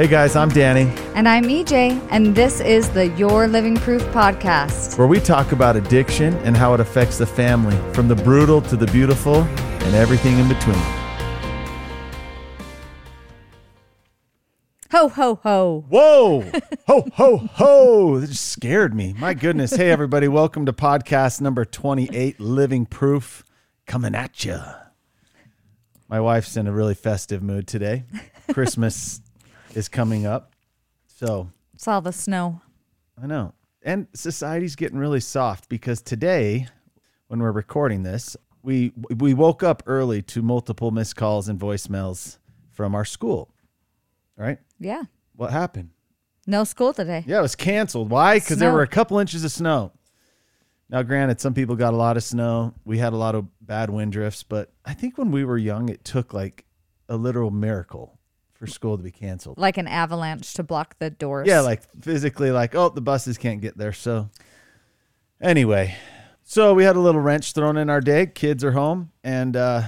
Hey guys, I'm Danny, And I'm EJ, and this is the Your Living Proof podcast. where we talk about addiction and how it affects the family, from the brutal to the beautiful and everything in between. Ho, ho, ho. Whoa! ho, ho, ho! That just scared me. My goodness. Hey, everybody. Welcome to podcast number 28 Living Proof coming at you. My wife's in a really festive mood today. Christmas is coming up. So It's all the snow. I know. And society's getting really soft because today, when we're recording this, we we woke up early to multiple missed calls and voicemails from our school. Right? Yeah. What happened? No school today. Yeah, it was canceled. Why? Because there were a couple inches of snow. Now, granted, some people got a lot of snow. We had a lot of bad wind drifts, but I think when we were young, it took like a literal miracle for school to be canceled. Like an avalanche to block the doors. Yeah, like physically, like, oh, the buses can't get there. So, anyway, so we had a little wrench thrown in our day. Kids are home, and uh,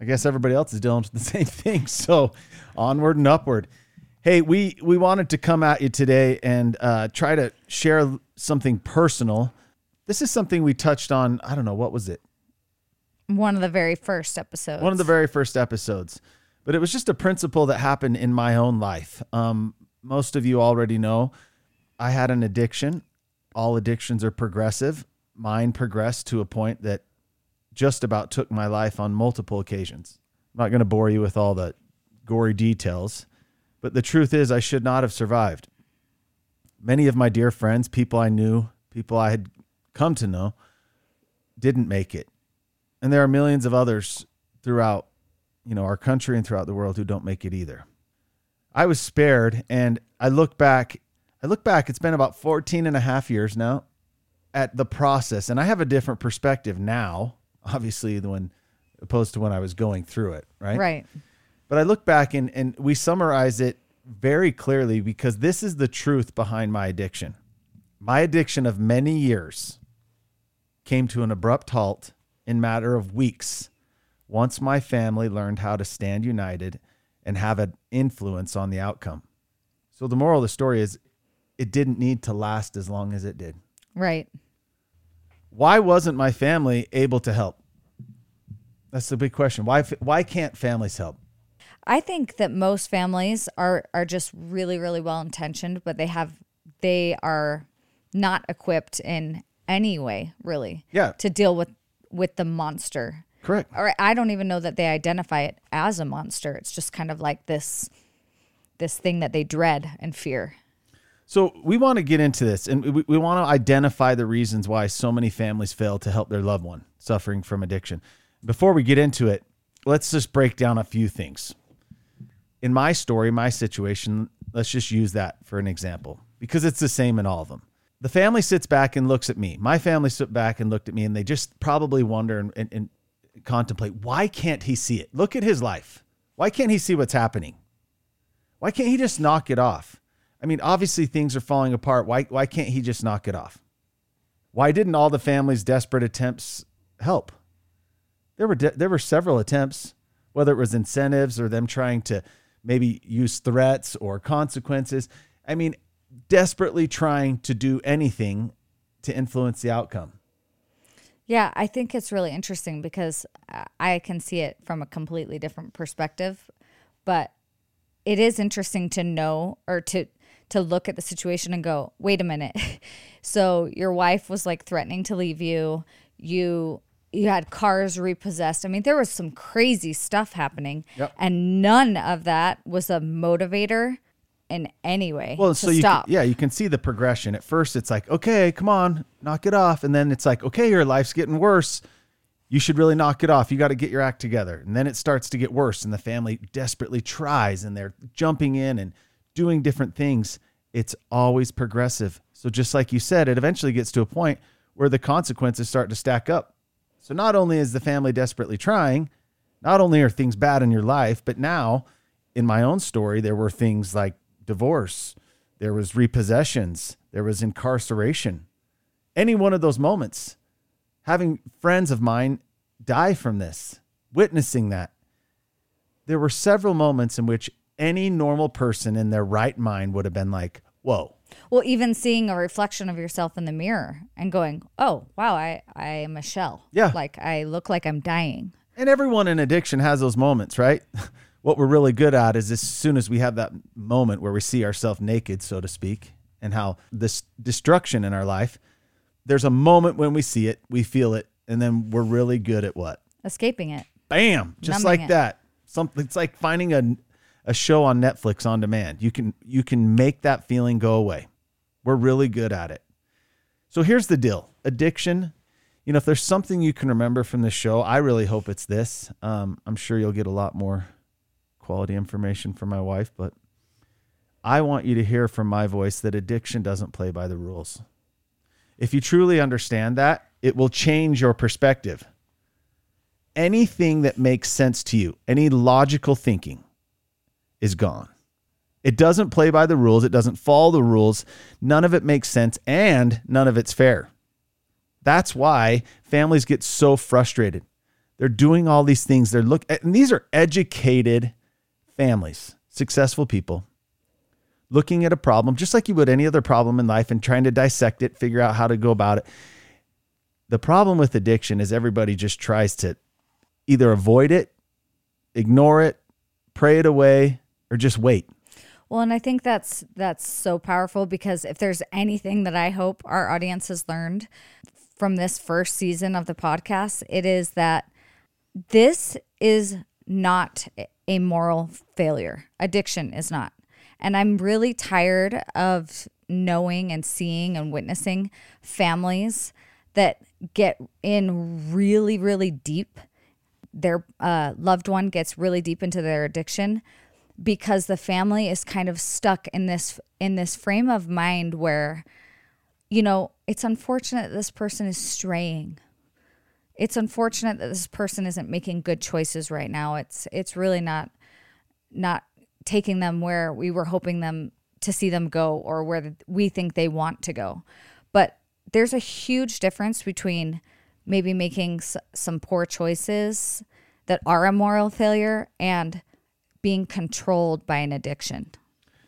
I guess everybody else is dealing with the same thing. So, onward and upward. Hey, we we wanted to come at you today and uh, try to share something personal. This is something we touched on. I don't know what was it. one of the very first episodes. one of the very first episodes but it was just a principle that happened in my own life. Um, most of you already know i had an addiction. All addictions are progressive. Mine progressed to a point that just about took my life on multiple occasions. I'm not going to bore you with all the gory details but the truth is i should not have survived. Many of my dear friends people i knew people i had come to know didn't make it. And there are millions of others throughout you know our country and throughout the world who don't make it either i was spared and i look back i look back it's been about 14 and a half years now at the process and i have a different perspective now obviously than when opposed to when i was going through it right Right. but I look back and, and we summarize it very clearly because this is the truth behind my addiction. My addiction of many years came to an abrupt halt in matter of weeks once my family learned how to stand united and have an influence on the outcome. So the moral of the story is it didn't need to last as long as it did. Right. Why wasn't my family able to help? That's the big question. Why why can't families help? I think that most families are are just really really well intentioned, but they have they are not equipped in any way really Yeah. to deal with with the monster. Correct. Or I don't even know that they identify it as a monster. It's just kind of like this this thing that they dread and fear. So we want to get into this and we, we want to identify the reasons why so many families fail to help their loved one suffering from addiction. Before we get into it, let's just break down a few things. In my story, my situation, let's just use that for an example because it's the same in all of them. The family sits back and looks at me. My family sit back and looked at me and they just probably wonder and, and, and contemplate why can't he see it? Look at his life. Why can't he see what's happening? Why can't he just knock it off? I mean, obviously things are falling apart. Why why can't he just knock it off? Why didn't all the family's desperate attempts help? There were de- there were several attempts, whether it was incentives or them trying to maybe use threats or consequences. I mean, desperately trying to do anything to influence the outcome. Yeah, I think it's really interesting because I- I can see it from a completely different perspective, but it is interesting to know or to to look at the situation and go, "Wait a minute." so your wife was like threatening to leave you. You you had cars repossessed. I mean, there was some crazy stuff happening, Yep. and none of that was a motivator in any way Well, to so you stop. Can, yeah, you can see the progression. At first, it's like, okay, come on, knock it off, and then it's like, okay, your life's getting worse. You should really knock it off. You got to get your act together, and then it starts to get worse, and the family desperately tries, and they're jumping in and doing different things. It's always progressive. So just like you said, it eventually gets to a point where the consequences start to stack up. So not only is the family desperately trying, not only are things bad in your life, but now in my own story, there were things like divorce, there was repossessions, there was incarceration. Any one of those moments, having friends of mine die from this, witnessing that. There were several moments in which any normal person in their right mind would have been like, whoa. Well, even seeing a reflection of yourself in the mirror and going, "Oh, wow, I I am a shell." Yeah. Like I look like I'm dying. And everyone in addiction has those moments, right? what we're really good at is as soon as we have that moment where we see ourselves naked, so to speak, and how this destruction in our life, there's a moment when we see it, we feel it, and then we're really good at what? Escaping it. Bam, just Numbing like it. that. Something it's like finding a a show on Netflix on demand. You can you can make that feeling go away. We're really good at it. So here's the deal. Addiction, you know, if there's something you can remember from the show, I really hope it's this. Um, I'm sure you'll get a lot more quality information from my wife, but I want you to hear from my voice that addiction doesn't play by the rules. If you truly understand that, it will change your perspective. Anything that makes sense to you, any logical thinking, is gone. It doesn't play by the rules. It doesn't follow the rules. None of it makes sense and none of it's fair. That's why families get so frustrated. They're doing all these things. They're look and these are educated families, successful people looking at a problem just like you would any other problem in life and trying to dissect it, figure out how to go about it. The problem with addiction is everybody just tries to either avoid it, ignore it, pray it away, or just wait. Well, and I think that's that's so powerful because if there's anything that I hope our audience has learned from this first season of the podcast, it is that this is not a moral failure. Addiction is not. And I'm really tired of knowing and seeing and witnessing families that get in really, really deep. Their uh, loved one gets really deep into their addiction because the family is kind of stuck in this in this frame of mind where you know it's unfortunate this person is straying it's unfortunate that this person isn't making good choices right now it's it's really not not taking them where we were hoping them to see them go or where we think they want to go but there's a huge difference between maybe making s- some poor choices that are a moral failure and being controlled by an addiction.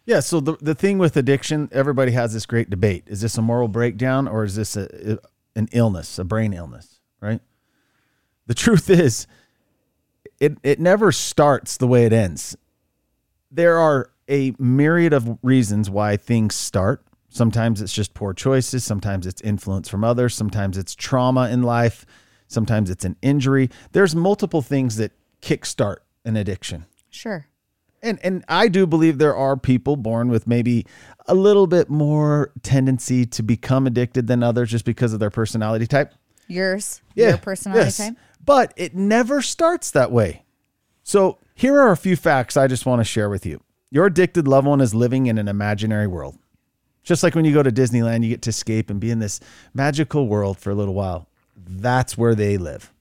Yeah. So the, the thing with addiction, everybody has this great debate. Is this a moral breakdown or is this a, an illness, a brain illness, right? The truth is, it, it never starts the way it ends. There are a myriad of reasons why things start. Sometimes it's just poor choices. Sometimes it's influence from others. Sometimes it's trauma in life. Sometimes it's an injury. There's multiple things that kickstart an addiction. Sure. And and I do believe there are people born with maybe a little bit more tendency to become addicted than others just because of their personality type. Yours, your personality yes. type. But it never starts that way. So here are a few facts I just want to share with you. Your addicted loved one is living in an imaginary world. Just like when you go to Disneyland, you get to escape and be in this magical world for a little while. That's where they live.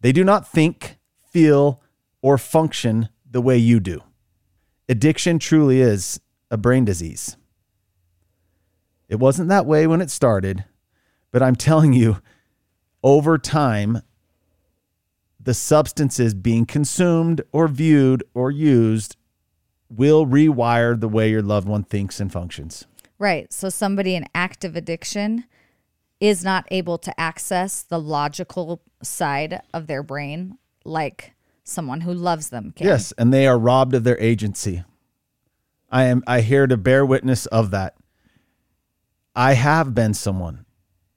They do not think, feel, or function the way you do. Addiction truly is a brain disease. It wasn't that way when it started, but I'm telling you, over time, the substances being consumed or viewed or used will rewire the way your loved one thinks and functions. Right. So somebody in active addiction is not able to access the logical side of their brain like someone who loves them can. Yes, and they are robbed of their agency. I am I here to bear witness of that. I have been someone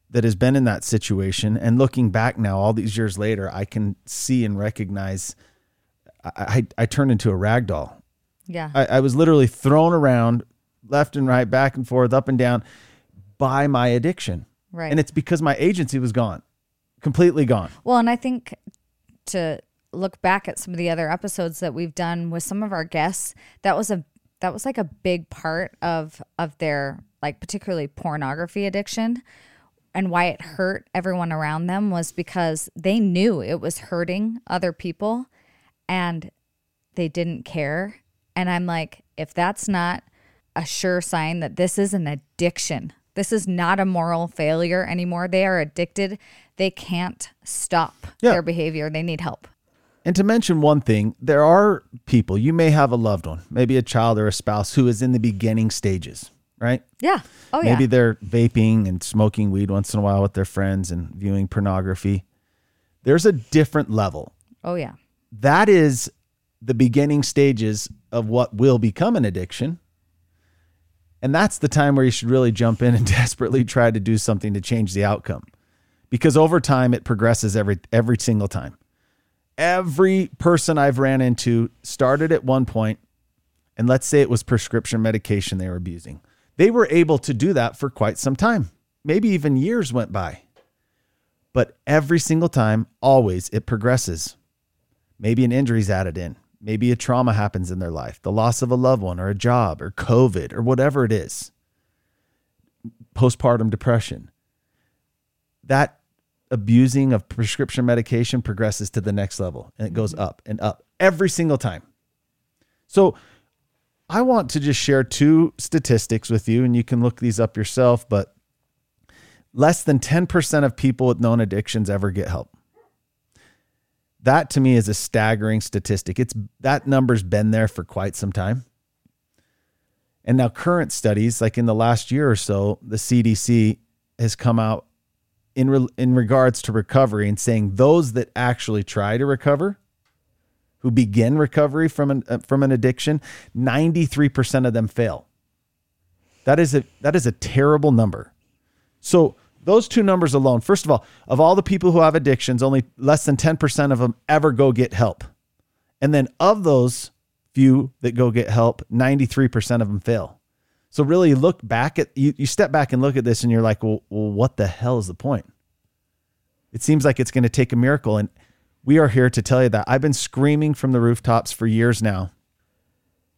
that has been in that situation and looking back now all these years later, I can see and recognize I I, I turned into a rag doll. Yeah. I, I was literally thrown around left and right, back and forth, up and down by my addiction. Right. And it's because my agency was gone. Completely gone. Well, and I think to look back at some of the other episodes that we've done with some of our guests, that was a that was like a big part of of their like particularly pornography addiction and why it hurt everyone around them was because they knew it was hurting other people and they didn't care. And I'm like, if that's not a sure sign that this is an addiction, this is not a moral failure anymore. They are addicted. They can't stop Yeah. their behavior. They need help. And to mention one thing, there are people, you may have a loved one, maybe a child or a spouse who is in the beginning stages, right? Yeah. Oh Maybe yeah. Maybe they're vaping and smoking weed once in a while with their friends and viewing pornography. There's a different level. Oh yeah. That is the beginning stages of what will become an addiction. And that's the time where you should really jump in and desperately try to do something to change the outcome. Because over time it progresses every every single time. Every person I've ran into started at one point and let's say it was prescription medication they were abusing. They were able to do that for quite some time. Maybe even years went by. But every single time, always it progresses. Maybe an injury's added in. Maybe a trauma happens in their life, the loss of a loved one or a job or COVID or whatever it is. Postpartum depression. That abusing of prescription medication progresses to the next level and it goes mm-hmm. up and up every single time. So, I want to just share two statistics with you, and you can look these up yourself, but less than 10% of people with known addictions ever get help. That to me is a staggering statistic. It's that number's been there for quite some time. And now current studies, like in the last year or so, the CDC has come out in re- in regards to recovery and saying those that actually try to recover, who begin recovery from an uh, from an addiction, 93% of them fail. That is a that is a terrible number. So those two numbers alone, first of all, of all the people who have addictions, only less than 10% of them ever go get help. And then of those few that go get help, 93% of them fail. So really look back at you, you step back and look at this and you're like, well, well, what the hell is the point? It seems like it's going to take a miracle. And we are here to tell you that I've been screaming from the rooftops for years now.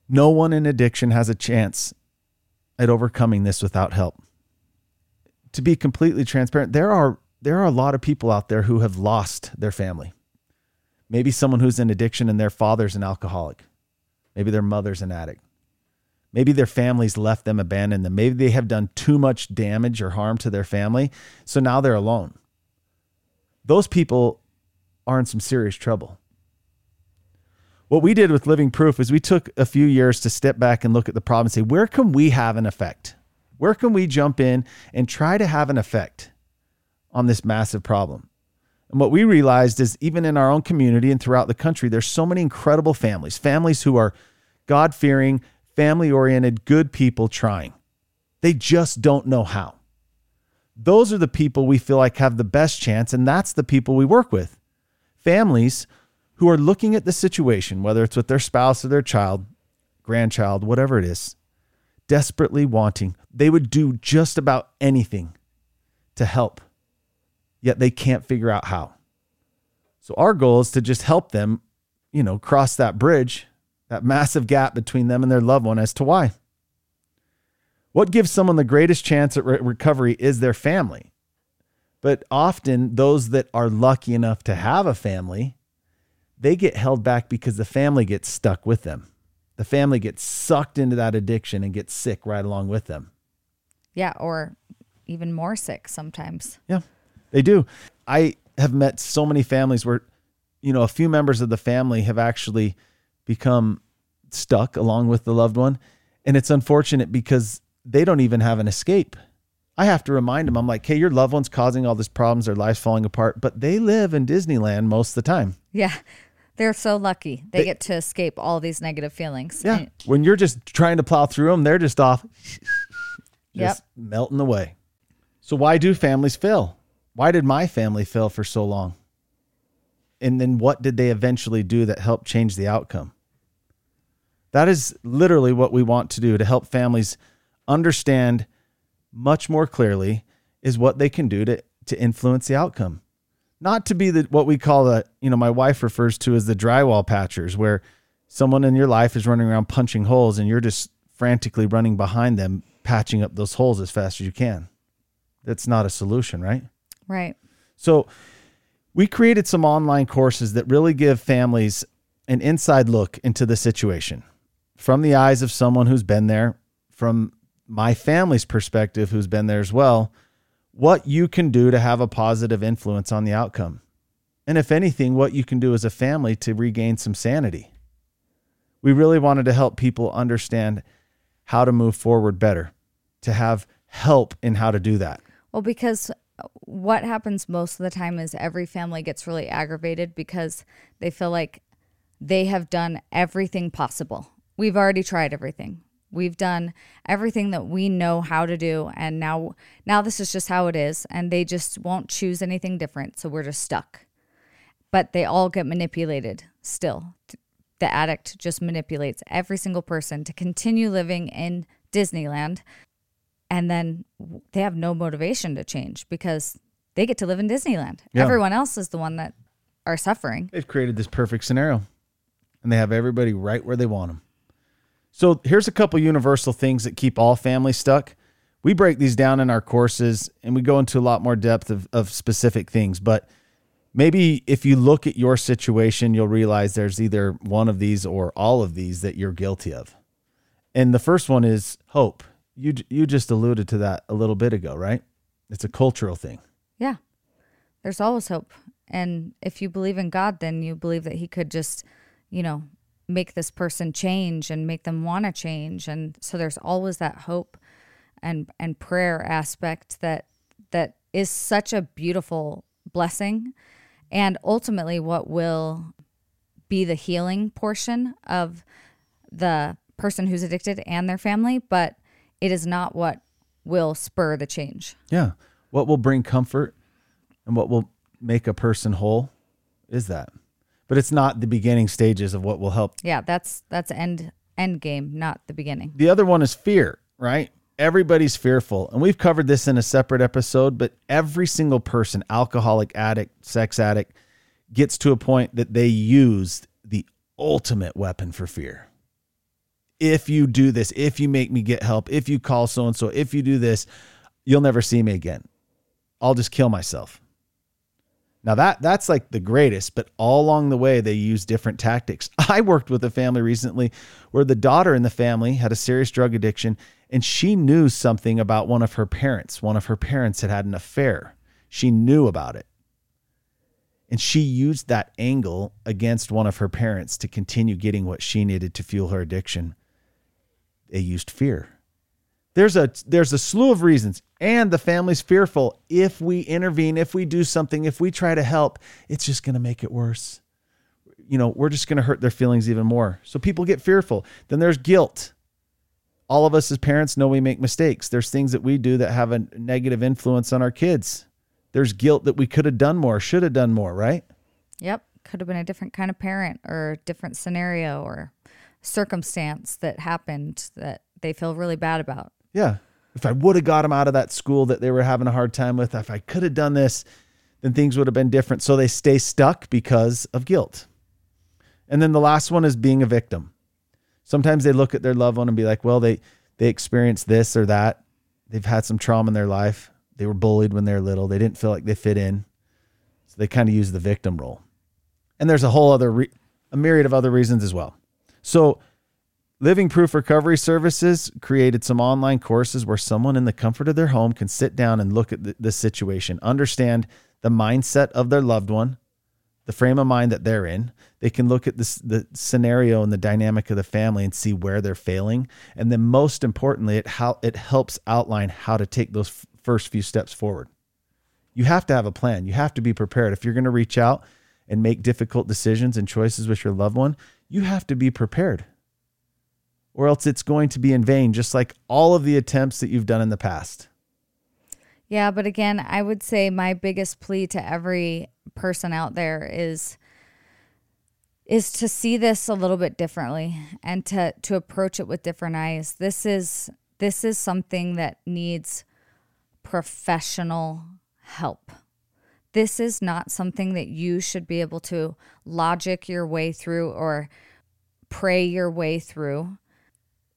No one in addiction has a chance at overcoming this without help. To be completely transparent, there are there are a lot of people out there who have lost their family. Maybe someone who's in addiction and their father's an alcoholic. Maybe their mother's an addict. Maybe their families left them, abandoned them. Maybe they have done too much damage or harm to their family. So now they're alone. Those people are in some serious trouble. What we did with Living Proof is we took a few years to step back and look at the problem and say, where can we have an effect? Where can we jump in and try to have an effect on this massive problem? And what we realized is even in our own community and throughout the country, there's so many incredible families, families who are God fearing, family oriented, good people trying. They just don't know how. Those are the people we feel like have the best chance, and that's the people we work with. Families who are looking at the situation, whether it's with their spouse or their child, grandchild, whatever it is, desperately wanting, they would do just about anything to help, yet they can't figure out how. So, our goal is to just help them, you know, cross that bridge, that massive gap between them and their loved one as to why. What gives someone the greatest chance at re- recovery is their family. But often, those that are lucky enough to have a family, they get held back because the family gets stuck with them. The family gets sucked into that addiction and gets sick right along with them. Yeah, or even more sick sometimes. Yeah, they do. I have met so many families where, you know, a few members of the family have actually become stuck along with the loved one. And it's unfortunate because they don't even have an escape. I have to remind them, I'm like, hey, your loved one's causing all these problems, their life's falling apart, but they live in Disneyland most of the time. Yeah. They're so lucky. They, get to escape all these negative feelings. Yeah. And- When you're just trying to plow through them, they're just off, just Yep. melting away. So, why do families fail? Why did my family fail for so long? And then what did they eventually do that helped change the outcome? That is literally what we want to do to help families understand much more clearly is what they can do to, to influence the outcome. Not to be the what we call the, you know, my wife refers to as the drywall patchers, where someone in your life is running around punching holes and you're just frantically running behind them, patching up those holes as fast as you can. That's not a solution, right? right. So we created some online courses that really give families an inside look into the situation from the eyes of someone who's been there, from my family's perspective, who's been there as well, what you can do to have a positive influence on the outcome. and if anything, what you can do as a family to regain some sanity. We really wanted to help people understand how to move forward better, to have help in how to do that. Well, because what happens most of the time is every family gets really aggravated because they feel like they have done everything possible. We've already tried everything. We've done everything that we know how to do and now now this is just how it is and they just won't choose anything different, so we're just stuck. But they all get manipulated still. The addict just manipulates every single person to continue living in Disneyland and then they have no motivation to change because they get to live in Disneyland. Yeah. Everyone else is the one that are suffering. They've created this perfect scenario and they have everybody right where they want them. So here's a couple universal things that keep all families stuck. We break these down in our courses and we go into a lot more depth of, of specific things. But maybe if you look at your situation, you'll realize there's either one of these or all of these that you're guilty of. And the first one is hope. You you just alluded to that a little bit ago, right? It's a cultural thing. Yeah. There's always hope. And if you believe in God, then you believe that He could just, you know, make this person change and make them want to change. And so there's always that hope and and prayer aspect that that is such a beautiful blessing and ultimately what will be the healing portion of the person who's addicted and their family, but it is not what will spur the change. Yeah. What will bring comfort and what will make a person whole is that. But it's not the beginning stages of what will help. Yeah, that's that's end end game, not the beginning. The other one is fear, right? Everybody's fearful. And we've covered this in a separate episode, but every single person, alcoholic addict, sex addict, gets to a point that they use the ultimate weapon for fear. If you do this, if you make me get help, if you call so and so, if you do this, you'll never see me again. I'll just kill myself. Now that that's like the greatest, but all along the way they use different tactics. I worked with a family recently where the daughter in the family had a serious drug addiction and she knew something about one of her parents. One of her parents had had an affair. She knew about it. And she used that angle against one of her parents to continue getting what she needed to fuel her addiction. They used fear. There's a there's a slew of reasons and the family's fearful if we intervene, if we do something, if we try to help, it's just going to make it worse. You know, we're just going to hurt their feelings even more. So people get fearful. Then there's guilt. All of us as parents know we make mistakes. There's things that we do that have a negative influence on our kids. There's guilt that we could have done more, should have done more, right? Yep. Could have been a different kind of parent or different scenario or circumstance that happened that they feel really bad about. Yeah. If I would have got them out of that school that they were having a hard time with, if I could have done this, then things would have been different. So they stay stuck because of guilt. And then the last one is being a victim. Sometimes they look at their loved one and be like, well, they they experienced this or that. They've had some trauma in their life. They were bullied when they were little. They didn't feel like they fit in. So they kind of use the victim role. And there's a whole other re- a myriad of other reasons as well. So Living Proof Recovery Services created some online courses where someone in the comfort of their home can sit down and look at the, the situation, understand the mindset of their loved one, the frame of mind that they're in. They can look at this, the scenario and the dynamic of the family and see where they're failing. And then, most importantly, it, how, it helps outline how to take those f- first few steps forward. You have to have a plan. You have to be prepared. If you're going to reach out and make difficult decisions and choices with your loved one, you have to be prepared or else it's going to be in vain, just like all of the attempts that you've done in the past. Yeah, but again, I would say my biggest plea to every person out there is is to see this a little bit differently and to to approach it with different eyes. This is this is something that needs professional help. This is not something that you should be able to logic your way through or pray your way through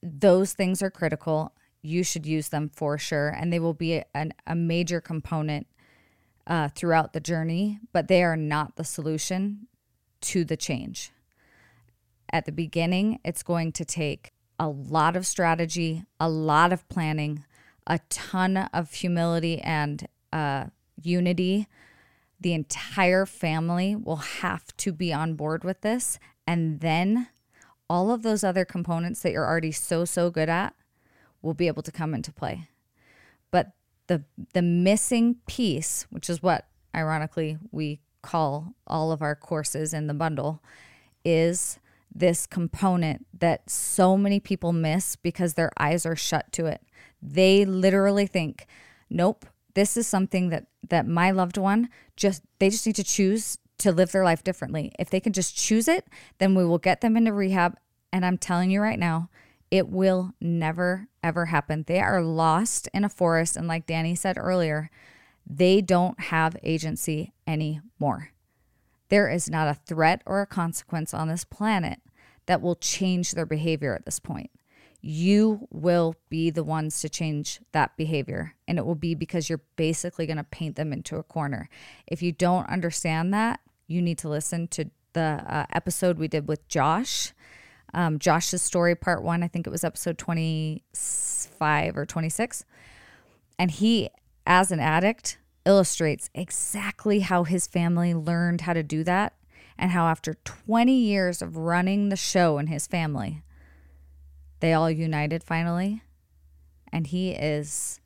those things are critical. You should use them for sure, and they will be an, a major component uh, throughout the journey, but they are not the solution to the change. At the beginning, it's going to take a lot of strategy, a lot of planning, a ton of humility and uh, unity the entire family will have to be on board with this. And then all of those other components that you're already so, so good at will be able to come into play. But the the missing piece, which is what ironically we call all of our courses in the bundle, is this component that so many people miss because their eyes are shut to it. They literally think, nope, this is something that that my loved one just they just need to choose to live their life differently. If they can just choose it, then we will get them into rehab and I'm telling you right now, it will never ever happen. They are lost in a forest and like Danny said earlier, they don't have agency anymore. There is not a threat or a consequence on this planet that will change their behavior at this point. You will be the ones to change that behavior. And it will be because you're basically going to paint them into a corner. If you don't understand that, you need to listen to the uh, episode we did with Josh. Um, Josh's story, part one, I think it was episode 25 or 26. And he, as an addict, illustrates exactly how his family learned how to do that and how after 20 years of running the show in his family, they all united finally. And he is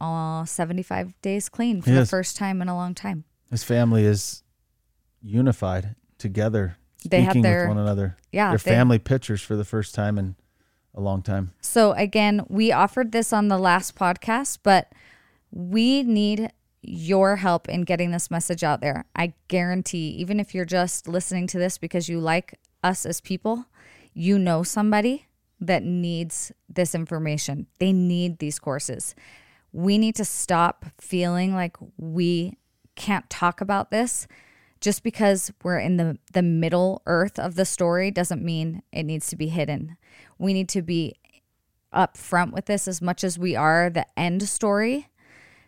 all 75 days clean for the first time in a long time. His family is unified together, They speaking their- with one another. Yeah, Their they- family pictures for the first time in a long time. So again, we offered this on the last podcast, but we need your help in getting this message out there. I guarantee, even if you're just listening to this because you like us as people, you know somebody that needs this information. They need these courses. We need to stop feeling like we can't talk about this just because we're in the the middle earth of the story doesn't mean it needs to be hidden. We need to be upfront with this as much as we are the end story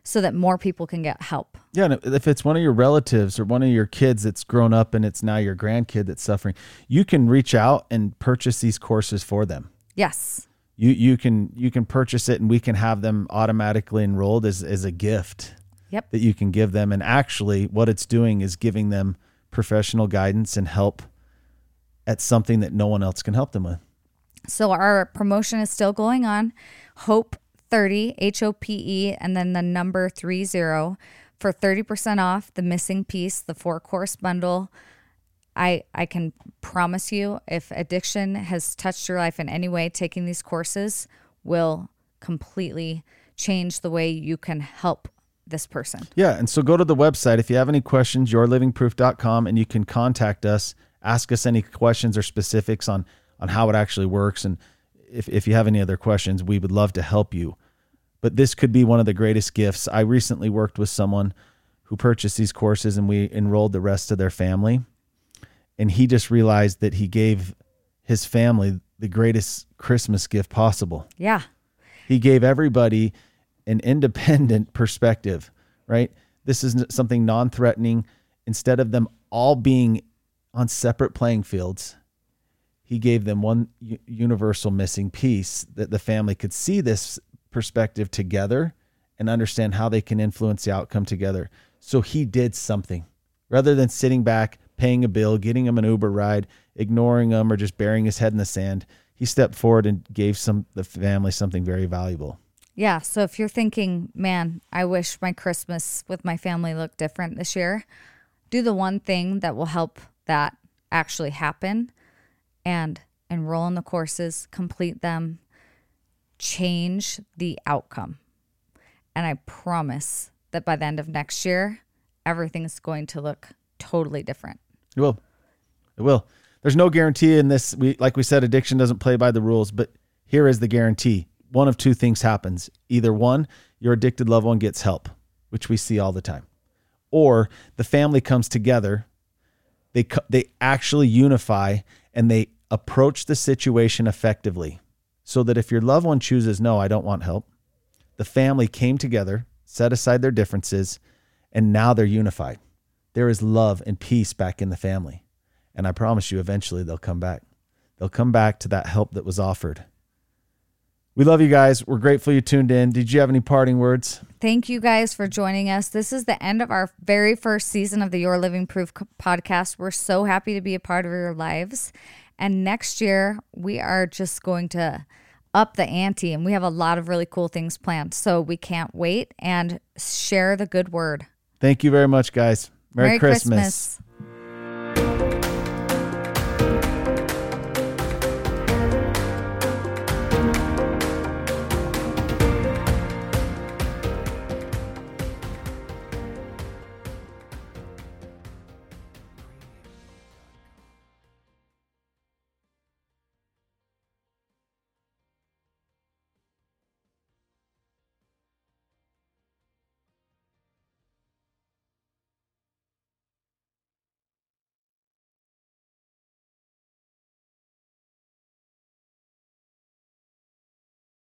so that more people can get help. Yeah, and if it's one of your relatives or one of your kids that's grown up and it's now your grandkid that's suffering, you can reach out and purchase these courses for them. Yes. You you can you can purchase it and we can have them automatically enrolled as as a gift Yep. that you can give them and actually what it's doing is giving them professional guidance and help at something that no one else can help them with. So our promotion is still going on. Hope 30, H O P E, and then the number 30 for 30% off the missing piece, the four course bundle. I, I can promise you, if addiction has touched your life in any way, taking these courses will completely change the way you can help this person. Yeah, and so go to the website if you have any questions, yourlivingproof.com, and you can contact us, ask us any questions or specifics on on how it actually works, and if if you have any other questions, we would love to help you. But this could be one of the greatest gifts. I recently worked with someone who purchased these courses, and we enrolled the rest of their family, and he just realized that he gave his family the greatest Christmas gift possible. Yeah. he gave everybody an independent perspective right? This is something non-threatening. Instead of them all being on separate playing fields he gave them one universal missing piece that the family could see this perspective together and understand how they can influence the outcome together. So he did something. Rather than sitting back paying a bill getting him an uber ride ignoring him or just burying his head in the sand he stepped forward and gave some the family something very valuable Yeah. So if you're thinking, man, I wish my Christmas with my family looked different this year, do the one thing that will help that actually happen and enroll in the courses, complete them, change the outcome. And I promise that by the end of next year, everything's going to look totally different. It will. It will. There's no guarantee in this. We like we said, addiction doesn't play by the rules, but here is the guarantee. One of two things happens. Either one, your addicted loved one gets help, which we see all the time. Or the family comes together, they they actually unify and they approach the situation effectively. So that if your loved one chooses no, I don't want help, the family came together, set aside their differences, and now they're unified. There is love and peace back in the family. And I promise you, eventually they'll come back. They'll come back to that help that was offered. We love you guys. We're grateful you tuned in. Did you have any parting words? Thank you guys for joining us. This is the end of our very first season of the Your Living Proof podcast. We're so happy to be a part of your lives. And next year, we are just going to up the ante and we have a lot of really cool things planned. So we can't wait and share the good word. Thank you very much, guys. Merry, Merry Christmas. Christmas.